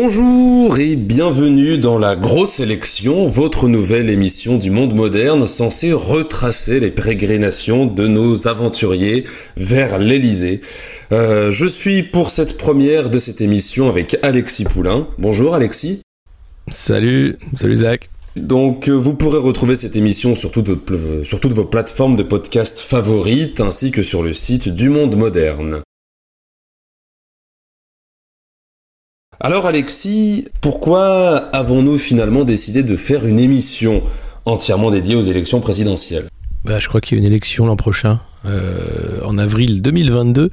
Bonjour et bienvenue dans la grosse élection, votre nouvelle émission du monde moderne censée retracer les pérégrinations de nos aventuriers vers l'Elysée. Euh, je suis pour cette première de cette émission avec Alexis Poulain. Bonjour Alexis. Salut, salut Zach. Donc euh, vous pourrez retrouver cette émission sur toutes, vos, sur toutes vos plateformes de podcast favorites ainsi que sur le site du monde moderne. Alors Alexis, pourquoi avons-nous finalement décidé de faire une émission entièrement dédiée aux élections présidentielles? Bah, Je crois qu'il y a une élection l'an prochain, euh, en avril 2022,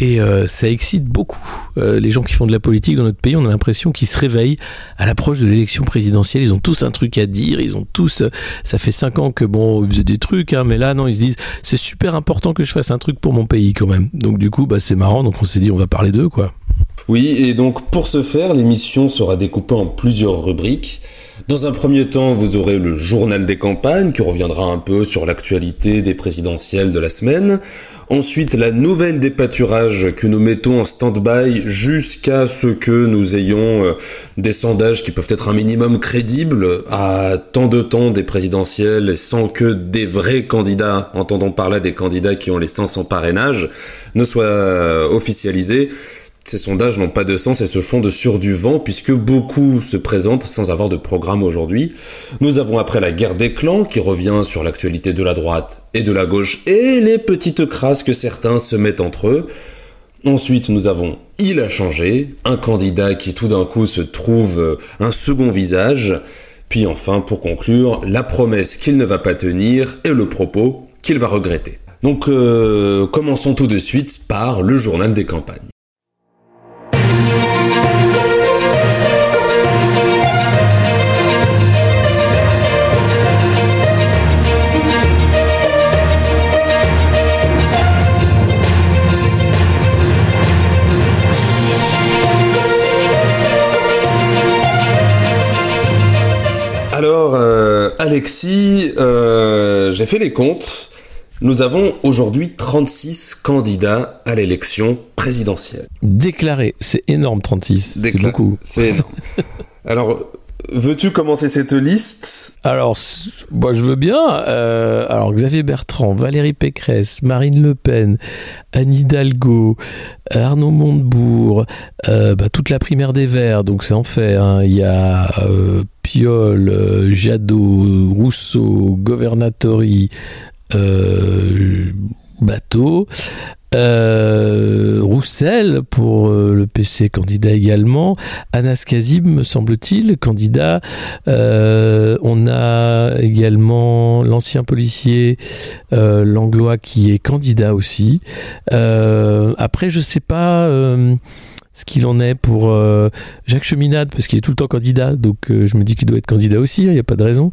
et euh, ça excite beaucoup euh, les gens qui font de la politique dans notre pays. On a l'impression qu'ils se réveillent à l'approche de l'élection présidentielle. Ils ont tous un truc à dire. Ils ont tous. ça fait cinq ans que bon, ils faisaient des trucs, hein, mais là non, ils se disent c'est super important que je fasse un truc pour mon pays quand même. Donc du coup, bah c'est marrant. Donc on s'est dit on va parler d'eux quoi. Oui, et donc pour ce faire, l'émission sera découpée en plusieurs rubriques. Dans un premier temps, vous aurez le journal des campagnes qui reviendra un peu sur l'actualité des présidentielles de la semaine. Ensuite, la nouvelle des pâturages que nous mettons en stand-by jusqu'à ce que nous ayons euh, des sondages qui peuvent être un minimum crédibles à tant de temps des présidentielles sans que des vrais candidats, entendons par là des candidats qui ont les 500 parrainages, ne soient euh, officialisés. Ces sondages n'ont pas de sens et se font de sur du vent puisque beaucoup se présentent sans avoir de programme aujourd'hui. Nous avons après la guerre des clans qui revient sur l'actualité de la droite et de la gauche et les petites crasses que certains se mettent entre eux. Ensuite, nous avons Il a changé, un candidat qui tout d'un coup se trouve un second visage. Puis enfin, pour conclure, la promesse qu'il ne va pas tenir et le propos qu'il va regretter. Donc euh, commençons tout de suite par le journal des campagnes. Alors, euh, Alexis, euh, j'ai fait les comptes. Nous avons aujourd'hui 36 candidats à l'élection présidentielle. Déclarés, c'est énorme 36, c'est beaucoup. C'est énorme. Alors, veux-tu commencer cette liste? Alors, moi je veux bien. Euh, alors, Xavier Bertrand, Valérie Pécresse, Marine Le Pen, Anne Hidalgo, Arnaud Montebourg, bah, toute la primaire des Verts, donc c'est en fait. Hein. Il y a Piolle, euh, Jadot, Rousseau, Governatori, euh, Bateau, euh, Roussel pour le PC candidat également, Anas Kazib me semble-t-il candidat. on a également l'ancien policier Langlois qui est candidat aussi. après je sais pas ce qu'il en est pour euh, Jacques Cheminade, parce qu'il est tout le temps candidat, donc euh, je me dis qu'il doit être candidat aussi, il hein, n'y a pas de raison.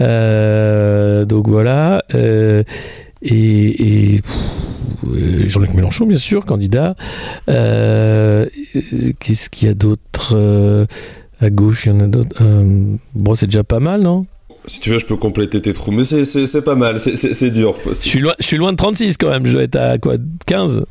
Euh, donc voilà. et, et Jean-Luc Mélenchon, bien sûr, candidat. Qu'est-ce qu'il y a d'autre à gauche Il y en a d'autres. bon, c'est déjà pas mal, non? Si tu veux, je peux compléter tes trous, mais c'est pas mal, c'est dur. Je suis, loin, je suis loin de 36 quand même, je dois être à quoi 15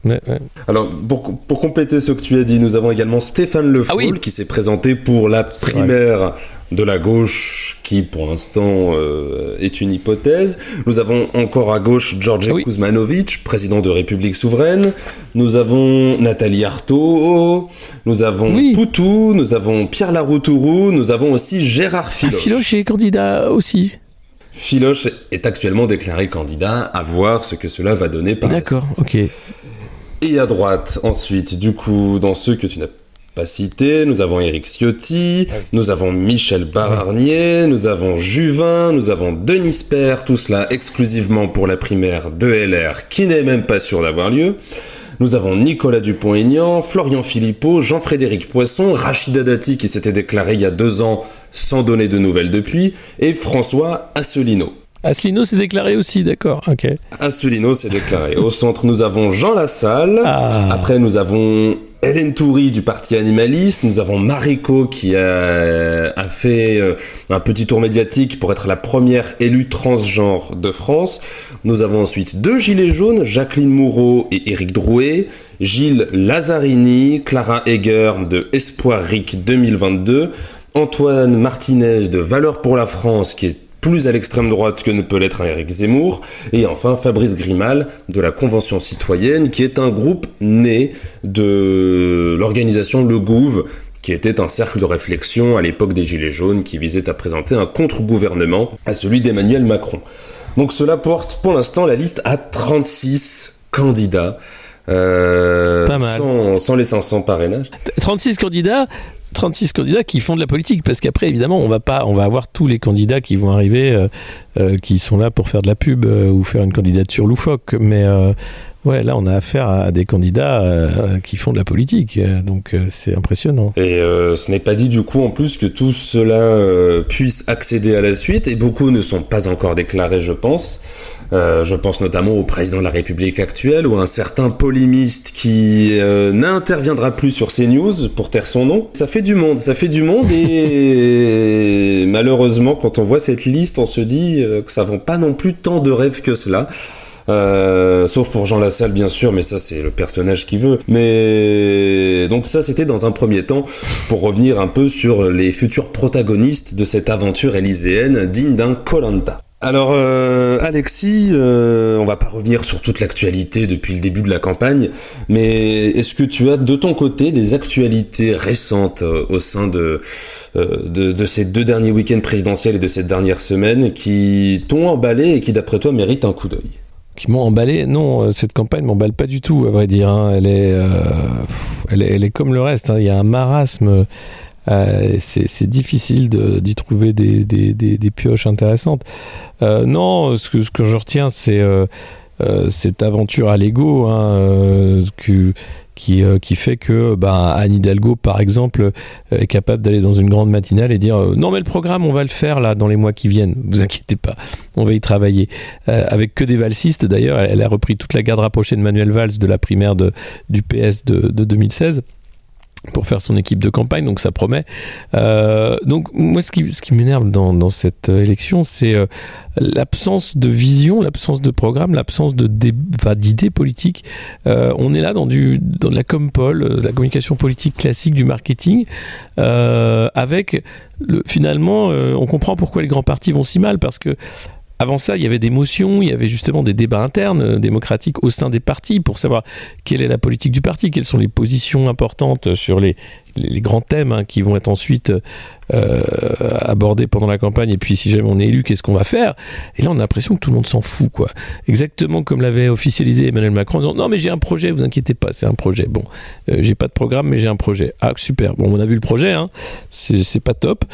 Alors, pour, pour, compléter ce que tu as dit, nous avons également Stéphane Le ah qui s'est présenté pour la primaire de la gauche, qui pour l'instant euh, est une hypothèse. Nous avons encore à gauche Georges ah Kuzmanovic, président de République souveraine. Nous avons Nathalie Arthaud, nous avons Poutou, nous avons Pierre Laroutourou, nous avons aussi Gérard ah, Filoche. Filoche est candidat aussi. Filoche est actuellement déclaré candidat, à voir ce que cela va donner par D'accord, ok. Et à droite, ensuite, du coup, dans ceux que tu n'as pas cité, nous avons Éric Ciotti, nous avons Michel Barnier, nous avons Juvin, nous avons Denis Père, tout cela exclusivement pour la primaire de LR qui n'est même pas sûr d'avoir lieu. Nous avons Nicolas Dupont-Aignan, Florian Philippot, Jean-Frédéric Poisson, Rachida Dati qui s'était déclaré il y a deux ans sans donner de nouvelles depuis, et François Asselineau. Asselineau s'est déclaré aussi, d'accord, ok. Asselineau s'est déclaré. Au centre, nous avons Jean Lassalle. Ah. Après, nous avons Hélène Toury du Parti Animaliste, nous avons Mariko qui a, fait euh, un petit tour médiatique pour être la première élue transgenre de France. Nous avons ensuite deux gilets jaunes, Jacqueline Moureau et Éric Drouet, Gilles Lazzarini, Clara Heger de Espoir RIC 2022, Antoine Martinez de Valeurs pour la France qui est plus à l'extrême droite que ne peut l'être un Éric Zemmour, et enfin Fabrice Grimal de la Convention citoyenne, qui est un groupe né de l'organisation Le Gouv, qui était un cercle de réflexion à l'époque des Gilets jaunes qui visait à présenter un contre-gouvernement à celui d'Emmanuel Macron. Donc cela porte pour l'instant la liste à 36 candidats. Euh, Sans, sans les 500 parrainages. 36 candidats, 36 candidats qui font de la politique parce qu'après évidemment on va pas on va avoir tous les candidats qui vont arriver euh, euh, qui sont là pour faire de la pub euh, ou faire une candidature loufoque. Mais Ouais, là, on a affaire à des candidats euh, qui font de la politique, euh, donc euh, c'est impressionnant. Et ce n'est pas dit du coup en plus que tout cela puisse accéder à la suite, et beaucoup ne sont pas encore déclarés, je pense. je pense notamment au président de la République actuelle ou à un certain polémiste qui n'interviendra plus sur ces news pour taire son nom. Ça fait du monde, ça fait du monde, et malheureusement, quand on voit cette liste, on se dit que ça vend pas non plus tant de rêves que cela. Euh, sauf pour Jean Lassalle bien sûr, mais ça c'est le personnage qui veut. Mais donc ça c'était dans un premier temps pour revenir un peu sur les futurs protagonistes de cette aventure élyséenne digne d'un Colanta. Alors euh, Alexis, euh, on va pas revenir sur toute l'actualité depuis le début de la campagne, mais est-ce que tu as de ton côté des actualités récentes euh, au sein de, de, de ces deux derniers week-ends présidentiels et de cette dernière semaine qui t'ont emballé et qui d'après toi méritent un coup d'œil? Qui m'ont emballé. Non, euh, cette campagne m'emballe pas du tout, à vrai dire. Hein. Elle, est, euh, elle, est, elle, est, comme le reste. Hein. Il y a un marasme. Euh, c'est difficile d'y trouver des, des, des, pioches intéressantes. Non, ce que, je retiens, c'est cette aventure à l'ego hein, qui, euh, qui fait que bah, Anne Hidalgo, par exemple, euh, est capable d'aller dans une grande matinale et dire euh, non mais le programme on va le faire là dans les mois qui viennent, vous inquiétez pas, on va y travailler. avec que des valsistes d'ailleurs, elle, a repris toute la garde rapprochée de Manuel Valls de la primaire du PS de 2016 pour faire son équipe de campagne, donc ça promet. Euh, donc moi, ce qui, ce qui m'énerve dans, dans, cette élection, c'est euh, l'absence de vision, l'absence de programme, l'absence de d'idées politiques. Euh, on est là dans du dans de la compol, euh, la communication politique classique, du marketing, euh, avec le, finalement, on comprend pourquoi les grands partis vont si mal parce que avant ça, il y avait des motions, il y avait justement des débats internes euh, démocratiques au sein des partis pour savoir quelle est la politique du parti, quelles sont les positions importantes sur les, les grands thèmes hein, qui vont être ensuite euh, abordés pendant la campagne. Et puis, si jamais on est élu, qu'est-ce qu'on va faire? Et là, on a l'impression que tout le monde s'en fout, quoi. Exactement comme l'avait officialisé Emmanuel Macron en disant non, mais j'ai un projet, vous inquiétez pas, c'est un projet. Bon, euh, j'ai pas de programme, mais j'ai un projet. Ah, super. Bon, on a vu le projet, hein. c'est pas top.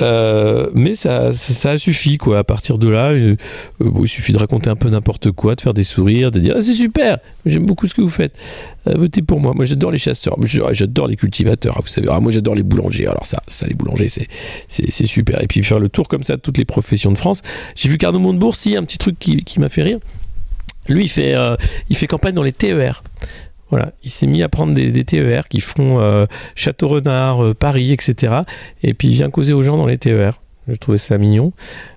Euh, mais ça, ça, a suffi quoi. À partir de là, il suffit de raconter un peu n'importe quoi, de faire des sourires, de dire ah, c'est super, j'aime beaucoup ce que vous faites. votez pour moi. Moi j'adore les chasseurs, j'adore les cultivateurs. Vous ah, moi j'adore les boulangers. Alors ça, ça les boulangers, c'est c'est super. Et puis faire le tour comme ça de toutes les professions de France. J'ai vu qu'Arnaud Montebourg, si un petit truc qui, qui m'a fait rire. Lui, il fait, il fait campagne dans les TER. Voilà, il s'est mis à prendre des, TER qui font euh, Château-Renard, euh, Paris, etc. Et puis il vient causer aux gens dans les TER. Je trouvais ça mignon.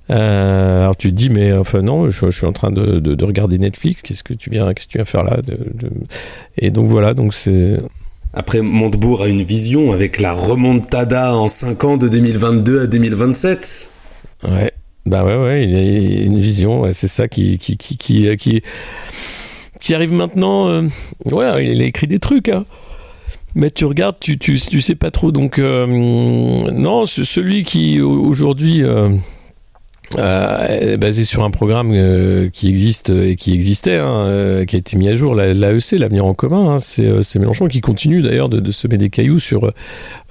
Euh, alors tu te dis, mais enfin non, je, suis en train de, regarder Netflix. Qu'est-ce que tu viens, qu'est-ce que tu viens faire là Et donc voilà, donc c'est. Après, Montebourg a une vision avec la remontada en 5 ans de 2022 à 2027. Ouais, bah ouais, ouais, il a une vision. c'est ça qui, qui, qui, qui, qui qui arrive maintenant. Euh, ouais, il a écrit des trucs, hein. Mais tu regardes, tu, tu, tu sais pas trop. Donc, euh, non, celui qui aujourd'hui. Euh, euh, basé sur un programme euh, qui existe et qui existait, hein, euh, qui a été mis à jour, l'AEC, l'avenir en commun. Hein, c'est Mélenchon qui continue d'ailleurs de, semer des cailloux sur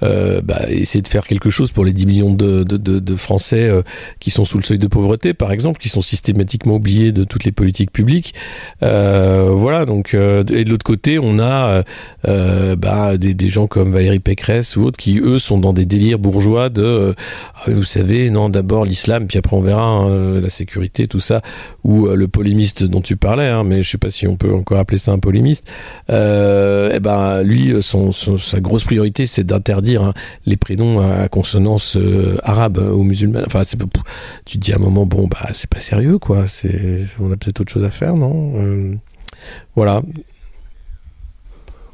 bah, essayer de faire quelque chose pour les 10 millions de, Français qui sont sous le seuil de pauvreté, par exemple, qui sont systématiquement oubliés de toutes les politiques publiques. voilà, donc, et de l'autre côté, on a bah, des, des, gens comme Valérie Pécresse ou autres qui, eux, sont dans des délires bourgeois de, vous savez, non, d'abord l'islam, puis après on verra hein, la sécurité, tout ça, ou le polémiste dont tu parlais, hein, mais je sais pas si on peut encore appeler ça un polémiste. eh ben lui, son, sa grosse priorité, c'est d'interdire hein, les prénoms à consonance arabe ou musulmane. Enfin, tu te dis à un moment, bon bah c'est pas sérieux quoi. On a peut-être autre chose à faire, non Voilà.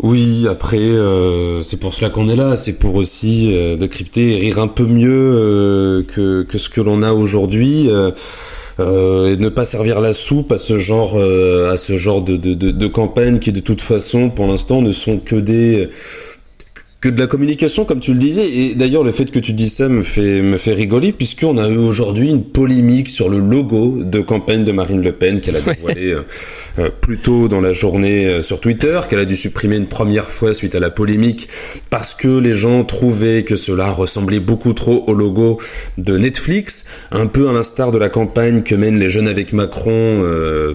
Oui, après, euh, c'est pour cela qu'on est là. C'est pour aussi euh, décrypter et rire un peu mieux euh, que, que ce que l'on a aujourd'hui et ne pas servir la soupe à ce genre, à ce genre de, de, de, de campagne qui, de toute façon, pour l'instant, ne sont que des que de la communication, comme tu le disais. Et d'ailleurs, le fait que tu dis ça me fait, me fait rigoler, puisqu'on a eu aujourd'hui une polémique sur le logo de campagne de Marine Le Pen qu'elle a dévoilé euh, euh, plus tôt dans la journée euh, sur Twitter, qu'elle a dû supprimer une première fois suite à la polémique, parce que les gens trouvaient que cela ressemblait beaucoup trop au logo de Netflix, un peu à l'instar de la campagne que mènent les jeunes avec Macron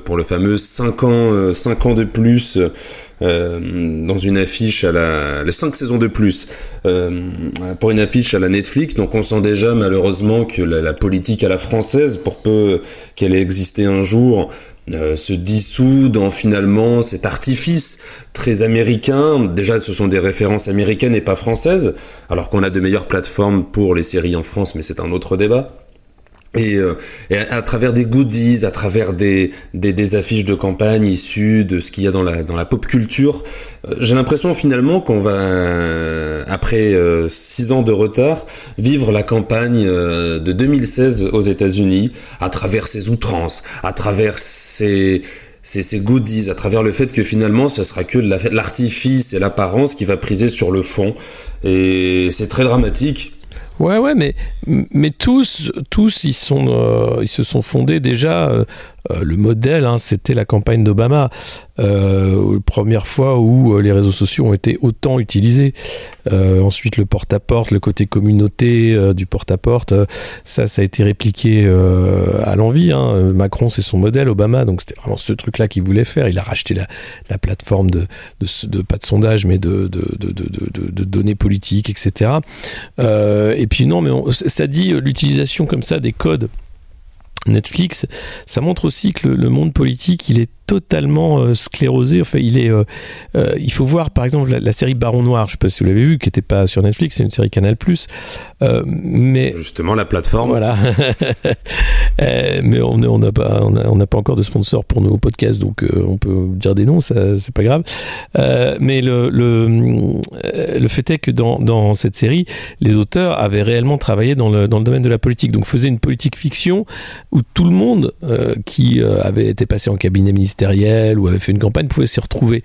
pour le fameux 5 ans, 5 ans de plus euh, dans une affiche à la les cinq saisons de plus euh, pour une affiche à la Netflix donc on sent déjà malheureusement que la, politique à la française pour peu qu'elle ait existé un jour euh, se dissout dans finalement cet artifice très américain. Déjà, ce sont des références américaines et pas françaises, alors qu'on a de meilleures plateformes pour les séries en France, mais c'est un autre débat. Et, euh, à, travers des goodies, à travers des, des, des, affiches de campagne issues de ce qu'il y a dans la, dans la pop culture, euh, j'ai l'impression finalement qu'on va, euh, après six ans de retard, vivre la campagne de 2016 aux États-Unis, à travers ses outrances, à travers ses, ces, ces goodies, à travers le fait que finalement ce sera que l'artifice et l'apparence qui va priser sur le fond. Et c'est très dramatique Ouais, ouais, mais, mais tous, tous ils, sont, euh, ils se sont fondés déjà. Euh, le modèle, hein, c'était la campagne d'Obama. Euh, première fois où euh, les réseaux sociaux ont été autant utilisés. Ensuite, le porte-à-porte, le côté communauté du porte-à-porte, ça, ça a été répliqué à l'envie. Hein. Macron, c'est son modèle, Obama, donc c'était vraiment ce truc-là qu'il voulait faire. Il a racheté la, la plateforme de, pas de sondage, mais de, données politiques, etc. et puis non, mais ça dit l'utilisation comme ça des codes Netflix, ça montre aussi que le, monde politique, il est totalement euh, sclérosé. Enfin, il est. Euh, euh, il faut voir, par exemple, la, la, série Baron Noir. Je sais pas si vous l'avez vu, qui n'était pas sur Netflix, c'est une série Canal+. Euh, mais justement la plateforme. Voilà. mais on n'a on pas on n'a pas encore de sponsor pour nos podcasts, donc on peut dire des noms, ça c'est pas grave. mais le, le le fait est que dans dans cette série, les auteurs avaient réellement travaillé dans le dans le domaine de la politique, donc faisaient une politique fiction où tout le monde qui avait été passé en cabinet ministériel ou avait fait une campagne pouvait s'y retrouver.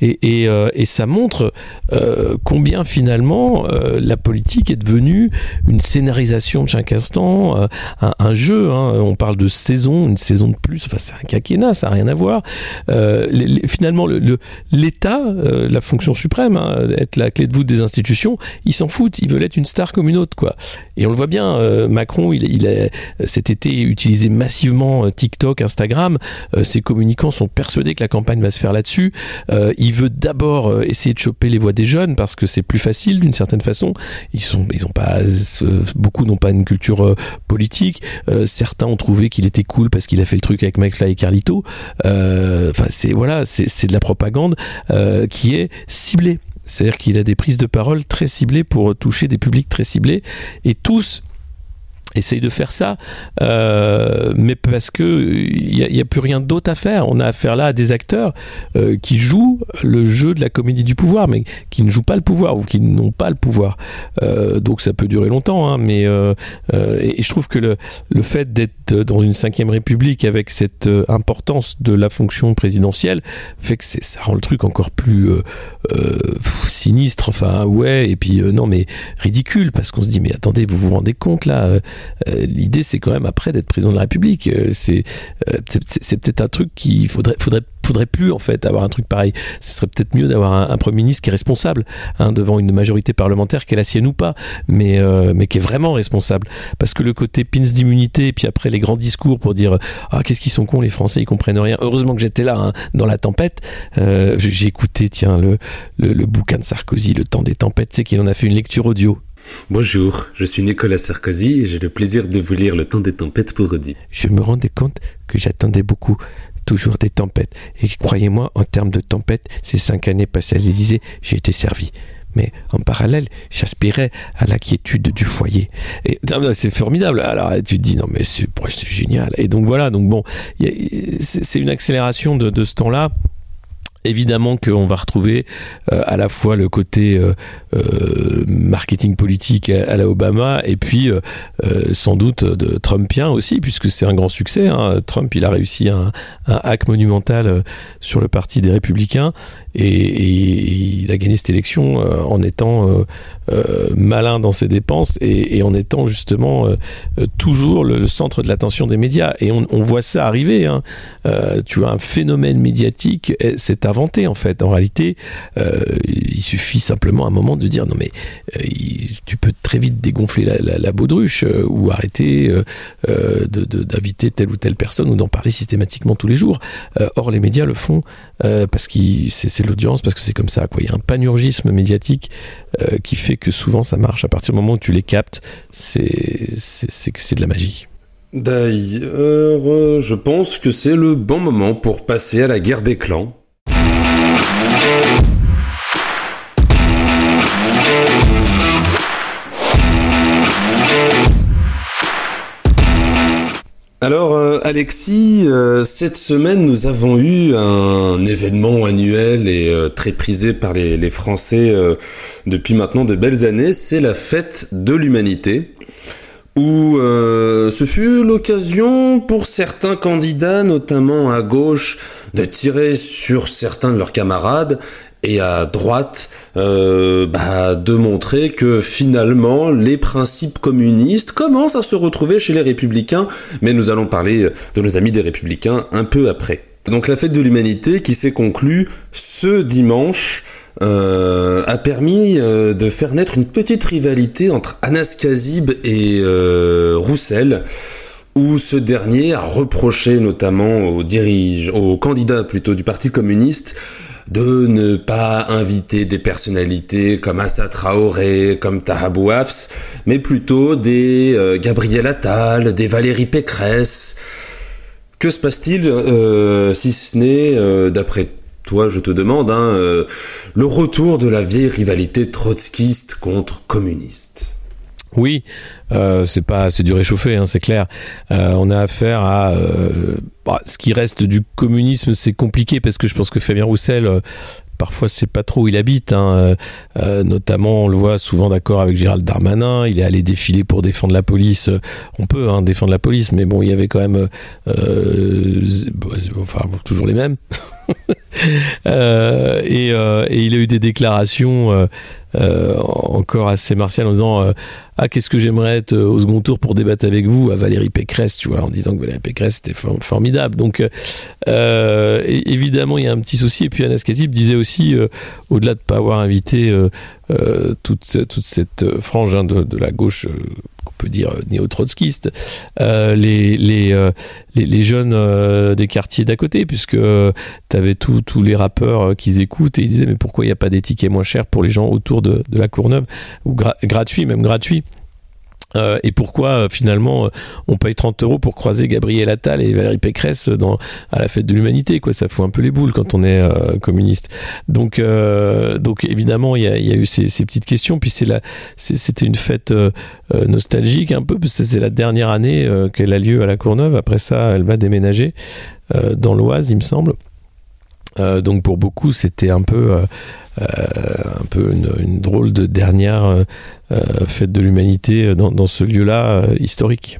Et, et, euh, et, ça montre euh, combien finalement euh, la politique est devenue une scénarisation de chaque instant, un, jeu. Hein. On parle de saison, une saison de plus. Enfin, c'est un quinquennat, ça n'a rien à voir. Finalement, l'État, la fonction suprême, hein, être la clé de voûte des institutions, ils s'en foutent. Ils veulent être une star comme une autre, quoi. Et on le voit bien. Macron, il a cet été utilisé massivement TikTok, Instagram. ses communicants sont persuadés que la campagne va se faire là-dessus. Euh, il veut d'abord euh, essayer de choper les voix des jeunes parce que c'est plus facile d'une certaine façon. Ils sont, ils pas, beaucoup n'ont pas une culture euh, politique. Certains ont trouvé qu'il était cool parce qu'il a fait le truc avec McFly et Carlito. C'est voilà, c'est de la propagande qui est ciblée. C'est-à-dire qu'il a des prises de parole très ciblées pour toucher des publics très ciblés et tous essaye de faire ça, euh, mais parce que il n'y a, plus rien d'autre à faire. On a affaire là à des acteurs euh, qui jouent le jeu de la comédie du pouvoir, mais qui ne jouent pas le pouvoir ou qui n'ont pas le pouvoir. Euh, donc ça peut durer longtemps, hein, mais euh, et je trouve que le, le fait d'être dans une cinquième république avec cette importance de la fonction présidentielle fait que ça rend le truc encore plus sinistre. Enfin ouais, et puis non mais ridicule parce qu'on se dit mais attendez, vous vous rendez compte là euh, l'idée, c'est quand même après d'être président de la République. Euh, c'est euh, c'est peut-être un truc qu'il faudrait, faudrait faudrait plus en fait avoir un truc pareil. Ce serait peut-être mieux d'avoir un, premier ministre qui est responsable hein, devant une majorité parlementaire, qu'elle la sienne ou pas, mais mais qui est vraiment responsable. Parce que le côté pins d'immunité et puis après les grands discours pour dire ah qu'est-ce qu'ils sont cons les Français ils comprennent rien. Heureusement que j'étais là hein, dans la tempête. Euh, J'ai écouté tiens le, le, le bouquin de Sarkozy, Le temps des tempêtes, c'est qu'il en a fait une lecture audio Bonjour, je suis Nicolas Sarkozy et j'ai le plaisir de vous lire Le temps des tempêtes pour Audi. Je me rendais compte que j'attendais beaucoup, toujours des tempêtes. Et croyez-moi, en termes de tempêtes, ces cinq années passées à l'Élysée, j'ai été servi. Mais en parallèle, j'aspirais à la quiétude du foyer. Et c'est formidable. Alors tu te dis non mais c'est génial. Et donc voilà. Donc bon, c'est une accélération de ce temps-là Évidemment qu'on va retrouver euh, à la fois le côté euh, euh, marketing politique à, la Obama et puis sans doute de Trumpien aussi, puisque c'est un grand succès. Hein. Trump, il a réussi un, un, hack monumental sur le parti des Républicains et, il a gagné cette élection en étant malin dans ses dépenses et, en étant justement toujours le, centre de l'attention des médias. Et on, voit ça arriver. Hein. tu as un phénomène médiatique, c'est inventé en fait. En réalité, euh, il suffit simplement à un moment de dire non mais euh, tu peux très vite dégonfler la, baudruche euh, ou arrêter d'inviter telle ou telle personne ou d'en parler systématiquement tous les jours. or les médias le font parce que c'est l'audience, parce que c'est comme ça. Quoi. Il y a un panurgisme médiatique qui fait que souvent ça marche. À partir du moment où tu les captes, c'est c'est de la magie. D'ailleurs, je pense que c'est le bon moment pour passer à la guerre des clans. Alors euh, Alexis, euh, cette semaine nous avons eu un événement annuel et euh, très prisé par les, les Français depuis maintenant de belles années, c'est la fête de l'humanité où ce fut l'occasion pour certains candidats, notamment à gauche, de tirer sur certains de leurs camarades et à droite euh, bah, de montrer que finalement les principes communistes commencent à se retrouver chez les républicains, mais nous allons parler de nos amis des républicains un peu après. Donc la fête de l'humanité qui s'est conclue ce dimanche euh, a permis euh, de faire naître une petite rivalité entre Anas Kazib et Roussel où ce dernier a reproché notamment aux dirige, aux candidats plutôt du Parti communiste de ne pas inviter des personnalités comme Assa Traoré, comme Tahabou Hafs, mais plutôt des euh, Gabriel Attal, des Valérie Pécresse. Que se passe-t-il euh, si ce n'est, euh, d'après toi, je te demande, hein, le retour de la vieille rivalité trotskiste contre communiste? Oui, euh, c'est pas, c'est du réchauffé, hein, c'est clair. Euh, on a affaire à euh, bah, ce qui reste du communisme, c'est compliqué parce que je pense que Fabien Roussel parfois c'est pas trop où il habite. Hein. notamment, on le voit souvent d'accord avec Gérald Darmanin. Il est allé défiler pour défendre la police. On peut hein, défendre la police, mais bon, il y avait quand même, enfin, toujours les mêmes. et, et, il a eu des déclarations euh, encore assez martial en disant euh, ah qu'est-ce que j'aimerais être euh, au second tour pour débattre avec vous à Valérie Pécresse tu vois en disant que Valérie Pécresse était formidable. Donc évidemment il y a un petit souci. Et puis Anas Kazib disait aussi au-delà de pas avoir invité toute, toute cette frange hein, de, la gauche peut dire euh, néo-trotskiste, euh, euh, les, jeunes des quartiers d'à côté, puisque tu avais tous les rappeurs qu'ils écoutent et ils disaient mais pourquoi il n'y a pas des tickets moins chers pour les gens autour de, de la Courneuve, ou gratuit, même gratuit euh, et pourquoi euh, finalement euh, on paye 30 euros pour croiser Gabriel Attal et Valérie Pécresse dans, à la fête de l'humanité quoi. Ça fout un peu les boules quand on est communiste. Donc donc évidemment il y a, eu ces, petites questions. Puis c'était une fête nostalgique un peu parce que c'est la dernière année qu'elle a lieu à la Courneuve. Après ça elle va déménager dans l'Oise il me semble. Donc pour beaucoup c'était un peu un peu une, drôle de dernière euh, euh, fête de l'humanité dans, ce lieu-là historique.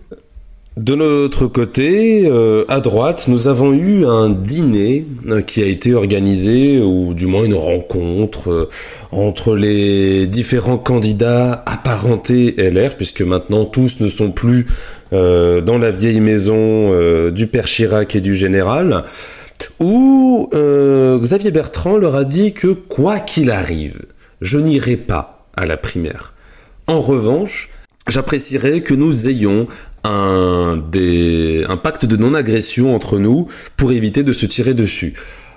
De notre côté, à droite, nous avons eu un dîner qui a été organisé, ou du moins une rencontre entre les différents candidats apparentés LR, puisque maintenant tous ne sont plus dans la vieille maison du père Chirac et du général où euh, Xavier Bertrand leur a dit que quoi qu'il arrive, je n'irai pas à la primaire. En revanche, j'apprécierais que nous ayons un, un pacte de non-agression entre nous pour éviter de se tirer dessus.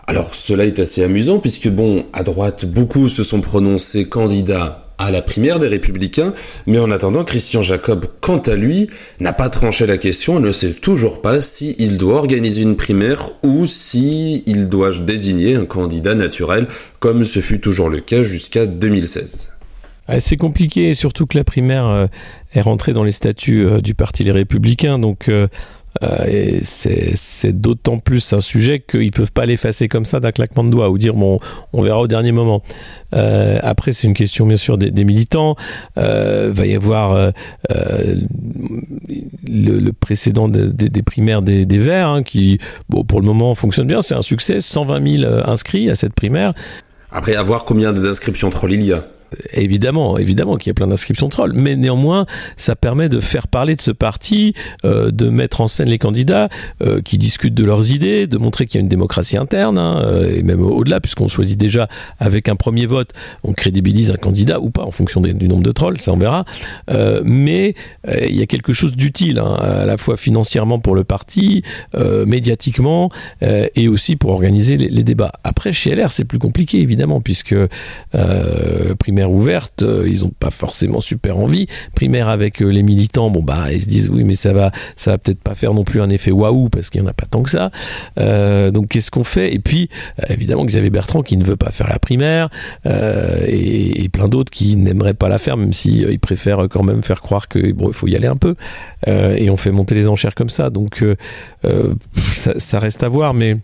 Alors cela est assez amusant puisque bon, à droite, beaucoup se sont prononcés candidats à la primaire des Républicains, mais en attendant, Christian Jacob, quant à lui, n'a pas tranché la question ne sait toujours pas s'il il doit organiser une primaire ou si il doit désigner un candidat naturel, comme ce fut toujours le cas jusqu'à 2016. C'est compliqué, surtout que la primaire euh, est rentrée dans les statuts euh, du Parti Les Républicains, donc euh, euh, c'est d'autant plus un sujet qu'ils peuvent pas l'effacer comme ça d'un claquement de doigts ou dire bon, on verra au dernier moment. Euh, après, c'est une question bien sûr des, militants. Euh, va y avoir euh, le, précédent des, primaires des, Verts hein, qui, pour le moment, fonctionne bien. C'est un succès, 120 000 inscrits à cette primaire. Après, à voir combien d'inscriptions troll il y a évidemment, évidemment qu'il y a plein d'inscriptions trolls, mais néanmoins, ça permet de faire parler de ce parti, euh, de mettre en scène les candidats euh, qui discutent de leurs idées, de montrer qu'il y a une démocratie interne, hein, euh, et même au-delà, puisqu'on choisit déjà avec un premier vote, on crédibilise un candidat ou pas en fonction du nombre de trolls, ça on verra. Mais il y a quelque chose d'utile, hein, à la fois financièrement pour le parti, médiatiquement, et aussi pour organiser les, les, débats. Après, chez LR, c'est plus compliqué, évidemment, puisque primaire ouverte, euh, ils ont pas forcément super envie. Primaire avec euh, les militants, bon bah ils se disent oui mais ça va, ça va peut-être pas faire non plus un effet waouh parce qu'il y en a pas tant que ça. Euh, donc qu'est-ce qu'on fait? Et puis évidemment Xavier Bertrand qui ne veut pas faire la primaire et, plein d'autres qui n'aimeraient pas la faire même si ils préfèrent quand même faire croire que bon il faut y aller un peu et on fait monter les enchères comme ça. Donc ça reste à voir mais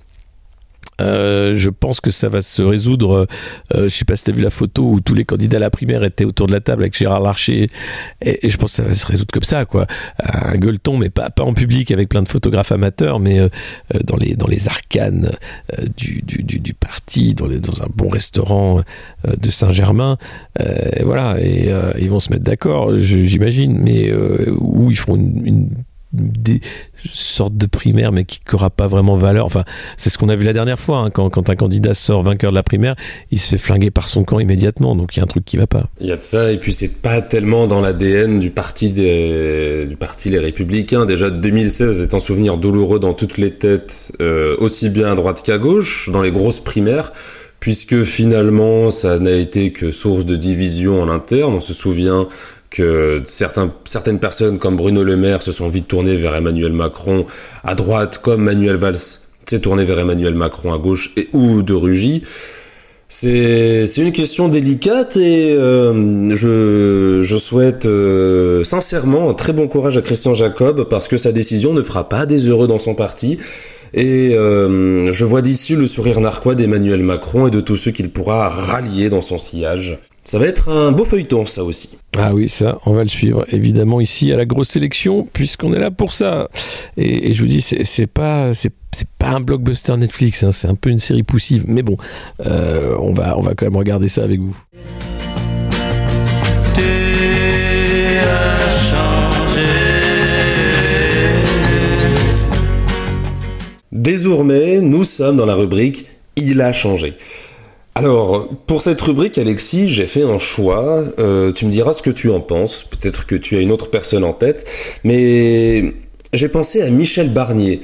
euh, je pense que ça va se résoudre. Euh, je sais pas si tu as vu la photo où tous les candidats à la primaire étaient autour de la table avec Gérard Larcher. Et, je pense que ça va se résoudre comme ça, quoi. Un gueuleton, mais pas, en public avec plein de photographes amateurs, mais euh, euh dans, les, dans les arcanes du, du, parti, dans, un bon restaurant de Saint-Germain. Voilà, et ils vont se mettre d'accord, j'imagine, mais où ils feront une des sortes de primaires mais qui n'aura pas vraiment valeur. Enfin, c'est ce qu'on a vu la dernière fois, hein, quand, un candidat sort vainqueur de la primaire, il se fait flinguer par son camp immédiatement, donc il y a un truc qui va pas. Il y a de ça, et puis c'est pas tellement dans l'ADN du parti des, du parti Les Républicains. Déjà 2016 est un souvenir douloureux dans toutes les têtes, euh, aussi bien à droite qu'à gauche, dans les grosses primaires puisque finalement ça n'a été que source de division en interne. On se souvient que certains, certaines personnes comme Bruno Le Maire se sont vite tournées vers Emmanuel Macron à droite, comme Manuel Valls s'est tourné vers Emmanuel Macron à gauche et ou de Rugy. C'est une question délicate et euh, je, je souhaite euh, sincèrement un très bon courage à Christian Jacob parce que sa décision ne fera pas des heureux dans son parti. Et euh, je vois d'ici le sourire narquois d'Emmanuel Macron et de tous ceux qu'il pourra rallier dans son sillage. Ça va être un beau feuilleton, ça aussi. Ah oui, ça, on va le suivre évidemment ici à la grosse sélection, puisqu'on est là pour ça. Et, et je vous dis, c'est pas, c'est pas un blockbuster Netflix, hein, c'est un peu une série poussive, mais bon, euh, on va, on va quand même regarder ça avec vous. Désormais, nous sommes dans la rubrique Il a changé. Alors, pour cette rubrique, Alexis, j'ai fait un choix. Euh, tu me diras ce que tu en penses. Peut-être que tu as une autre personne en tête. Mais j'ai pensé à Michel Barnier.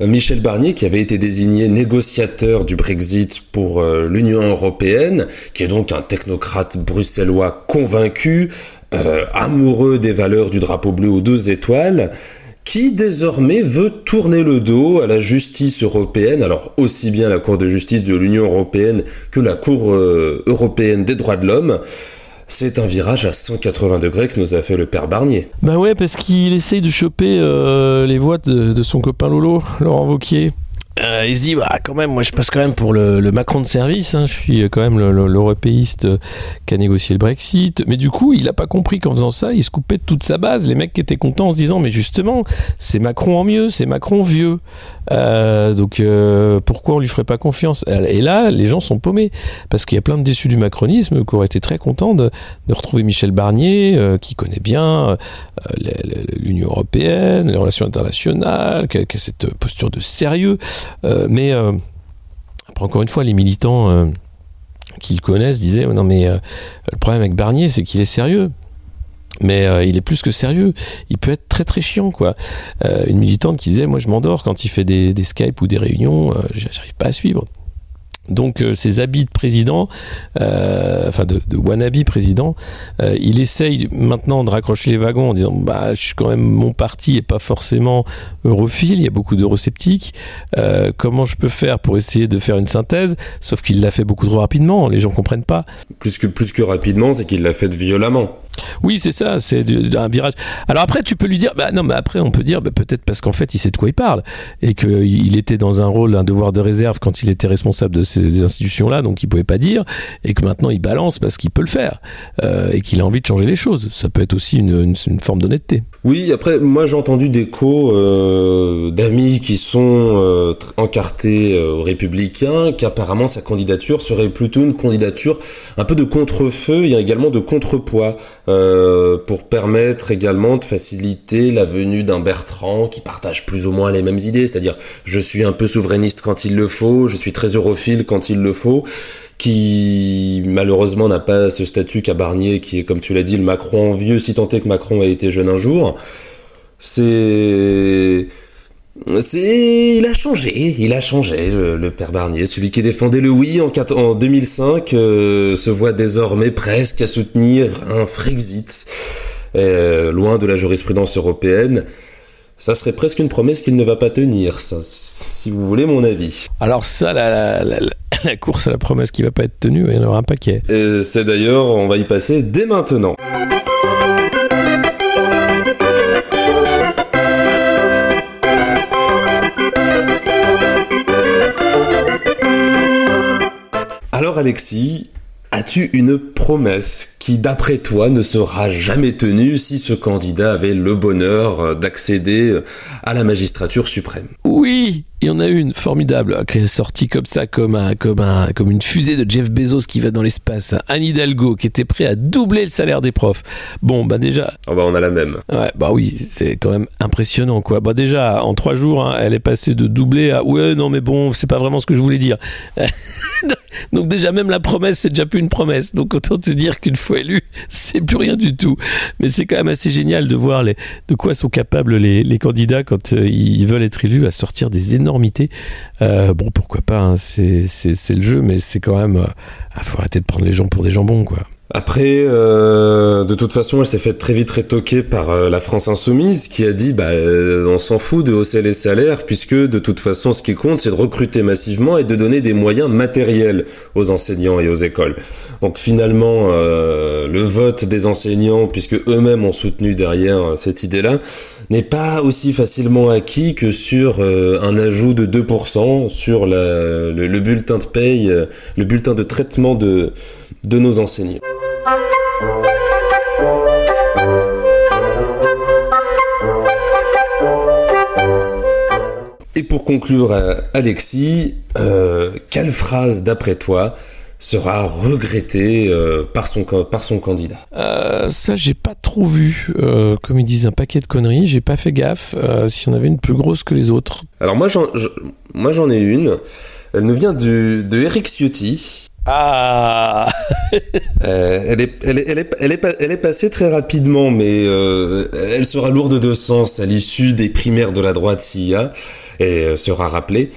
Euh, Michel Barnier qui avait été désigné négociateur du Brexit pour euh, l'Union européenne, qui est donc un technocrate bruxellois convaincu, euh, amoureux des valeurs du drapeau bleu aux deux étoiles, qui désormais veut tourner le dos à la justice européenne, alors aussi bien la Cour de justice de l'Union européenne que la Cour euh, européenne des droits de l'homme. C'est un virage à 180 degrés que nous a fait le père Barnier. Bah ouais, parce qu'il essaye de choper euh, les voix de, de, son copain Lolo, Laurent Vauquier. Euh, il se dit, bah, quand même, moi je passe quand même pour le, le Macron de service, hein. je suis quand même l'européiste qui a négocié le Brexit. Mais du coup, il n'a pas compris qu'en faisant ça, il se coupait de toute sa base. Les mecs qui étaient contents en se disant, mais justement, c'est Macron en mieux, c'est Macron vieux. Euh, donc euh, pourquoi on lui ferait pas confiance? Et là, les gens sont paumés, parce qu'il y a plein de déçus du macronisme qui auraient été très contents de, retrouver Michel Barnier, euh, qui connaît bien euh, l'Union européenne, les relations internationales, qui qui a cette posture de sérieux. Euh, mais euh, après, encore une fois, les militants euh, qui le connaissent disaient non mais le problème avec Barnier c'est qu'il est sérieux mais il est plus que sérieux. Il peut être très très chiant, quoi. Une militante qui disait, moi je m'endors quand il fait des, des Skype ou des réunions, euh, j'arrive pas à suivre. Donc ses habits de président, enfin de, de, wannabe président, il essaye maintenant de raccrocher les wagons en disant bah je suis quand même mon parti est pas forcément europhile, il y a beaucoup d'eurosceptiques. comment je peux faire pour essayer de faire une synthèse? Sauf qu'il l'a fait beaucoup trop rapidement, les gens comprennent pas. Plus que plus que rapidement, c'est qu'il l'a fait violemment. Oui, c'est ça, c'est un virage. Alors après, tu peux lui dire, bah non, mais après, on peut dire, bah, peut-être parce qu'en fait, il sait de quoi il parle et qu'il était dans un rôle, un devoir de réserve quand il était responsable de ces institutions-là, donc il pouvait pas dire, et que maintenant il balance parce qu'il peut le faire euh, et qu'il a envie de changer les choses. Ça peut être aussi une, forme d'honnêteté. Oui, après, moi j'ai entendu des euh, d'amis qui sont euh, encartés aux républicains, qu'apparemment sa candidature serait plutôt une candidature un peu de contre-feu, il y a également de contrepoids. Euh, pour permettre également de faciliter la venue d'un Bertrand qui partage plus ou moins les mêmes idées, c'est-à-dire je suis un peu souverainiste quand il le faut, je suis très europhile quand il le faut, qui malheureusement n'a pas ce statut qu'a Barnier, qui est comme tu l'as dit le Macron vieux, si tant est que Macron a été jeune un jour. C'est c'est, il a changé, il a changé, le, père Barnier. Celui qui défendait le oui en, en 2005 euh, se voit désormais presque à soutenir un Frexit, euh, loin de la jurisprudence européenne. Ça serait presque une promesse qu'il ne va pas tenir, ça, si vous voulez mon avis. Alors ça, la, la, la course à la promesse qui va pas être tenue, il y en aura un paquet. c'est d'ailleurs, on va y passer dès maintenant. Alors Alexis, as-tu une promesse qui, d'après toi, ne sera jamais tenue si ce candidat avait le bonheur d'accéder à la magistrature suprême? Oui, il y en a une formidable qui est sortie comme ça, comme un, comme un, comme une fusée de Jeff Bezos qui va dans l'espace. Anne Hidalgo qui était prêt à doubler le salaire des profs. Bon, bah déjà. Oh bah on a la même. Ouais, bah oui, c'est quand même impressionnant quoi. Bah déjà, en trois jours, hein, elle est passée de doubler à ouais, non mais bon, c'est pas vraiment ce que je voulais dire. Donc déjà même la promesse, c'est déjà plus une promesse. Donc autant te dire qu'une fois élu, c'est plus rien du tout. Mais c'est quand même assez génial de voir les, de quoi sont capables les, les candidats quand euh, ils veulent être élus à sortir des énormes euh, bon, pourquoi pas, hein, c'est le jeu, mais c'est quand même. Il euh, faut arrêter de prendre les gens pour des jambons, quoi. Après, euh, de toute façon, elle s'est faite très vite rétoquer par la France insoumise, qui a dit, bah, on s'en fout de hausser les salaires, puisque de toute façon, ce qui compte, c'est de recruter massivement et de donner des moyens matériels aux enseignants et aux écoles. Donc finalement, le vote des enseignants, puisque eux-mêmes ont soutenu derrière cette idée-là, n'est pas aussi facilement acquis que sur euh, un ajout de 2% sur le, bulletin de paye, euh, le bulletin de traitement de, de nos enseignants. Et pour conclure, euh, Alexis, quelle phrase d'après toi sera regretté euh, par, son, par son candidat euh, Ça, j'ai pas trop vu. Euh, comme ils disent, un paquet de conneries. J'ai pas fait gaffe euh, si on avait une plus grosse que les autres. Alors moi, j'en, moi, j'en ai une. Elle nous vient du, de Eric Ciotti. Ah elle, est, elle, est, elle, est, elle, est, elle est passée très rapidement, mais elle sera lourde de sens à l'issue des primaires de la droite CIA et sera rappelée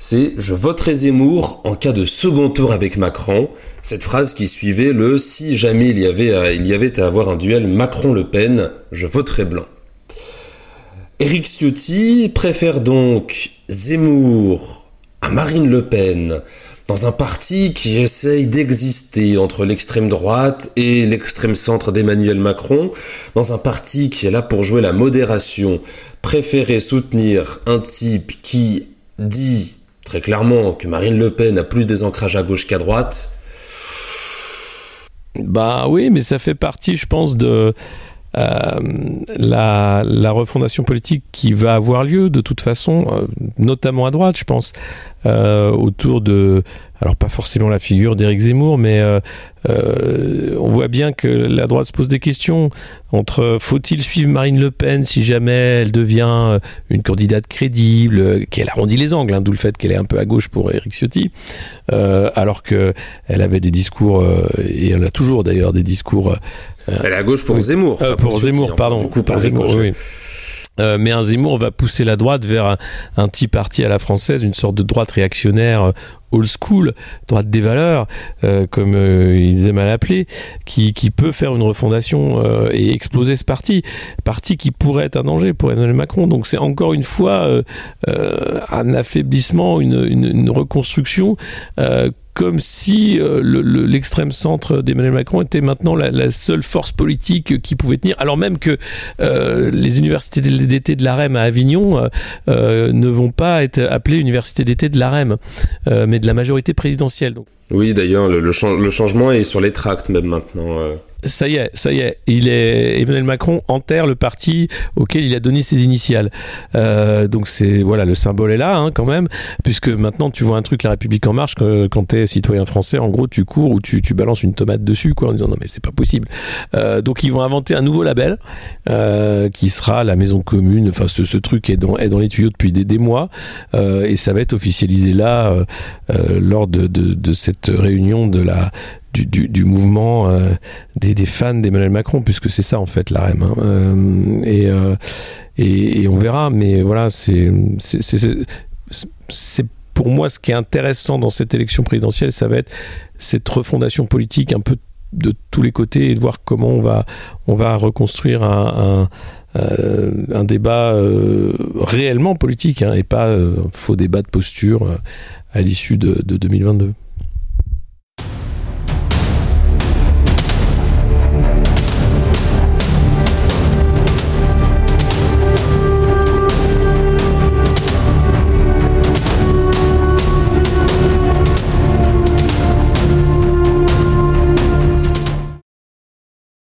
c'est je voterai Zemmour en cas de second tour avec Macron. Cette phrase qui suivait le si jamais il y avait à, avoir un duel Macron-Le Pen, je voterai blanc. Éric Ciotti préfère donc Zemmour à Marine Le Pen dans un parti qui essaye d'exister entre l'extrême droite et l'extrême centre d'Emmanuel Macron, dans un parti qui est là pour jouer la modération, préférer soutenir un type qui dit très clairement que Marine Le Pen a plus des ancrages à gauche qu'à droite. Bah oui, mais ça fait partie, je pense, de euh, la, refondation politique qui va avoir lieu de toute façon, euh, notamment à droite, je pense, euh, autour de alors pas forcément la figure d'Éric Zemmour, mais on voit bien que la droite se pose des questions entre faut-il suivre Marine Le Pen si jamais elle devient une candidate crédible, qu'elle arrondit les angles, hein, d'où le fait qu'elle est un peu à gauche pour Éric Ciotti, alors que elle avait des discours et elle a toujours d'ailleurs des discours. Elle est à gauche pour Zemmour. pour, Zemmour, pardon. Beaucoup pour Zemmour, oui. Euh, mais un Zemmour va pousser la droite vers un, un, petit parti à la française, une sorte de droite réactionnaire euh, old school, droite des valeurs, euh, comme euh, ils aiment à l'appeler, qui, qui, peut faire une refondation euh, et exploser ce parti. Parti qui pourrait être un danger pour Emmanuel Macron. Donc c'est encore une fois un affaiblissement, une, une, une reconstruction comme si euh, l'extrême le, centre d'Emmanuel Macron était maintenant la, seule force politique qui pouvait tenir, alors même que euh, les universités d'été de l'AREM à Avignon euh, ne vont pas être appelées universités d'été de l'AREM, mais de la majorité présidentielle. Oui, d'ailleurs, le, changement est sur les tracts même maintenant. Euh ça y est, ça y est, Emmanuel Macron enterre le parti auquel il a donné ses initiales. Euh, donc c'est voilà, le symbole est là hein, quand même, puisque maintenant tu vois un truc La République en marche quand, quand t'es citoyen français, en gros tu cours ou tu, balances une tomate dessus quoi en disant non mais c'est pas possible. Euh, donc ils vont inventer un nouveau label euh, qui sera la maison commune. Enfin ce, truc est dans les tuyaux depuis des, mois euh, et ça va être officialisé là euh, euh, lors de cette réunion de la du, du, mouvement euh, des, des, fans d'Emmanuel Macron, puisque c'est ça en fait la REM. Hein. Euh, et, euh, et, et, on verra, mais voilà, c'est pour moi ce qui est intéressant dans cette élection présidentielle, ça va être cette refondation politique un peu de tous les côtés et de voir comment on va, on va reconstruire un, un, euh, débat euh, réellement politique hein, et pas un faux débat de posture à l'issue de 2022.